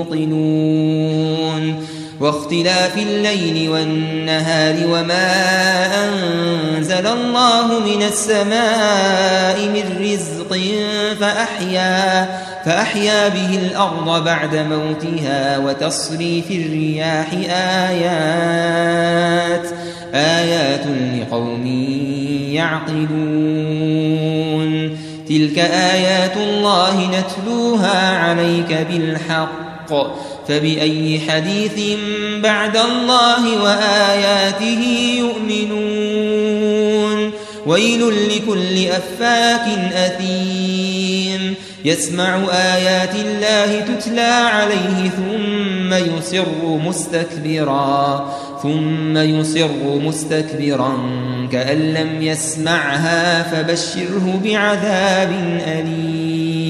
يوقنون. واختلاف الليل والنهار وما أنزل الله من السماء من رزق فأحيا, فأحيا به الأرض بعد موتها وتصريف الرياح آيات آيات لقوم يعقلون. تلك آيات الله نتلوها عليك بالحق. فبأي حديث بعد الله وآياته يؤمنون؟ ويل لكل أفاك أثيم. يسمع آيات الله تتلى عليه ثم يصر مستكبرا. ثم يصر مستكبرا كأن لم يسمعها فبشره بعذاب أليم.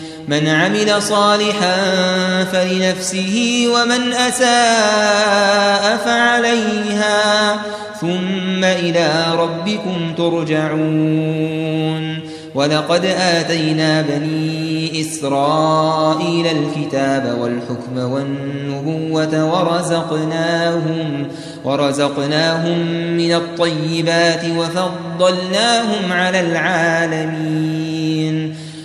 من عمل صالحا فلنفسه ومن أساء فعليها ثم إلى ربكم ترجعون. ولقد آتينا بني إسرائيل الكتاب والحكم والنبوة ورزقناهم ورزقناهم من الطيبات وفضلناهم على العالمين.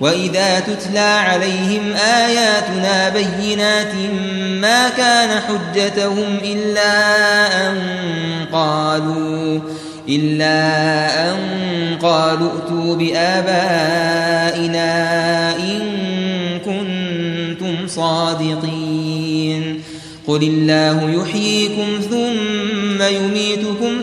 وإذا تتلى عليهم آياتنا بينات ما كان حجتهم إلا أن قالوا إلا أن قالوا ائتوا بآبائنا إن كنتم صادقين قل الله يحييكم ثم يميتكم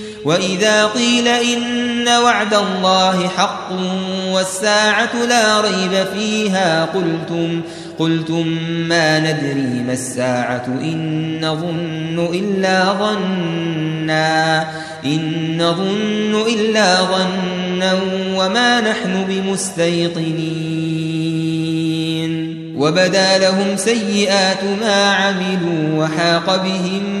وإذا قيل إن وعد الله حق والساعة لا ريب فيها قلتم قلتم ما ندري ما الساعة إن نظن إلا ظنا إن نظن إلا ظنا وما نحن بمستيقنين. وبدا لهم سيئات ما عملوا وحاق بهم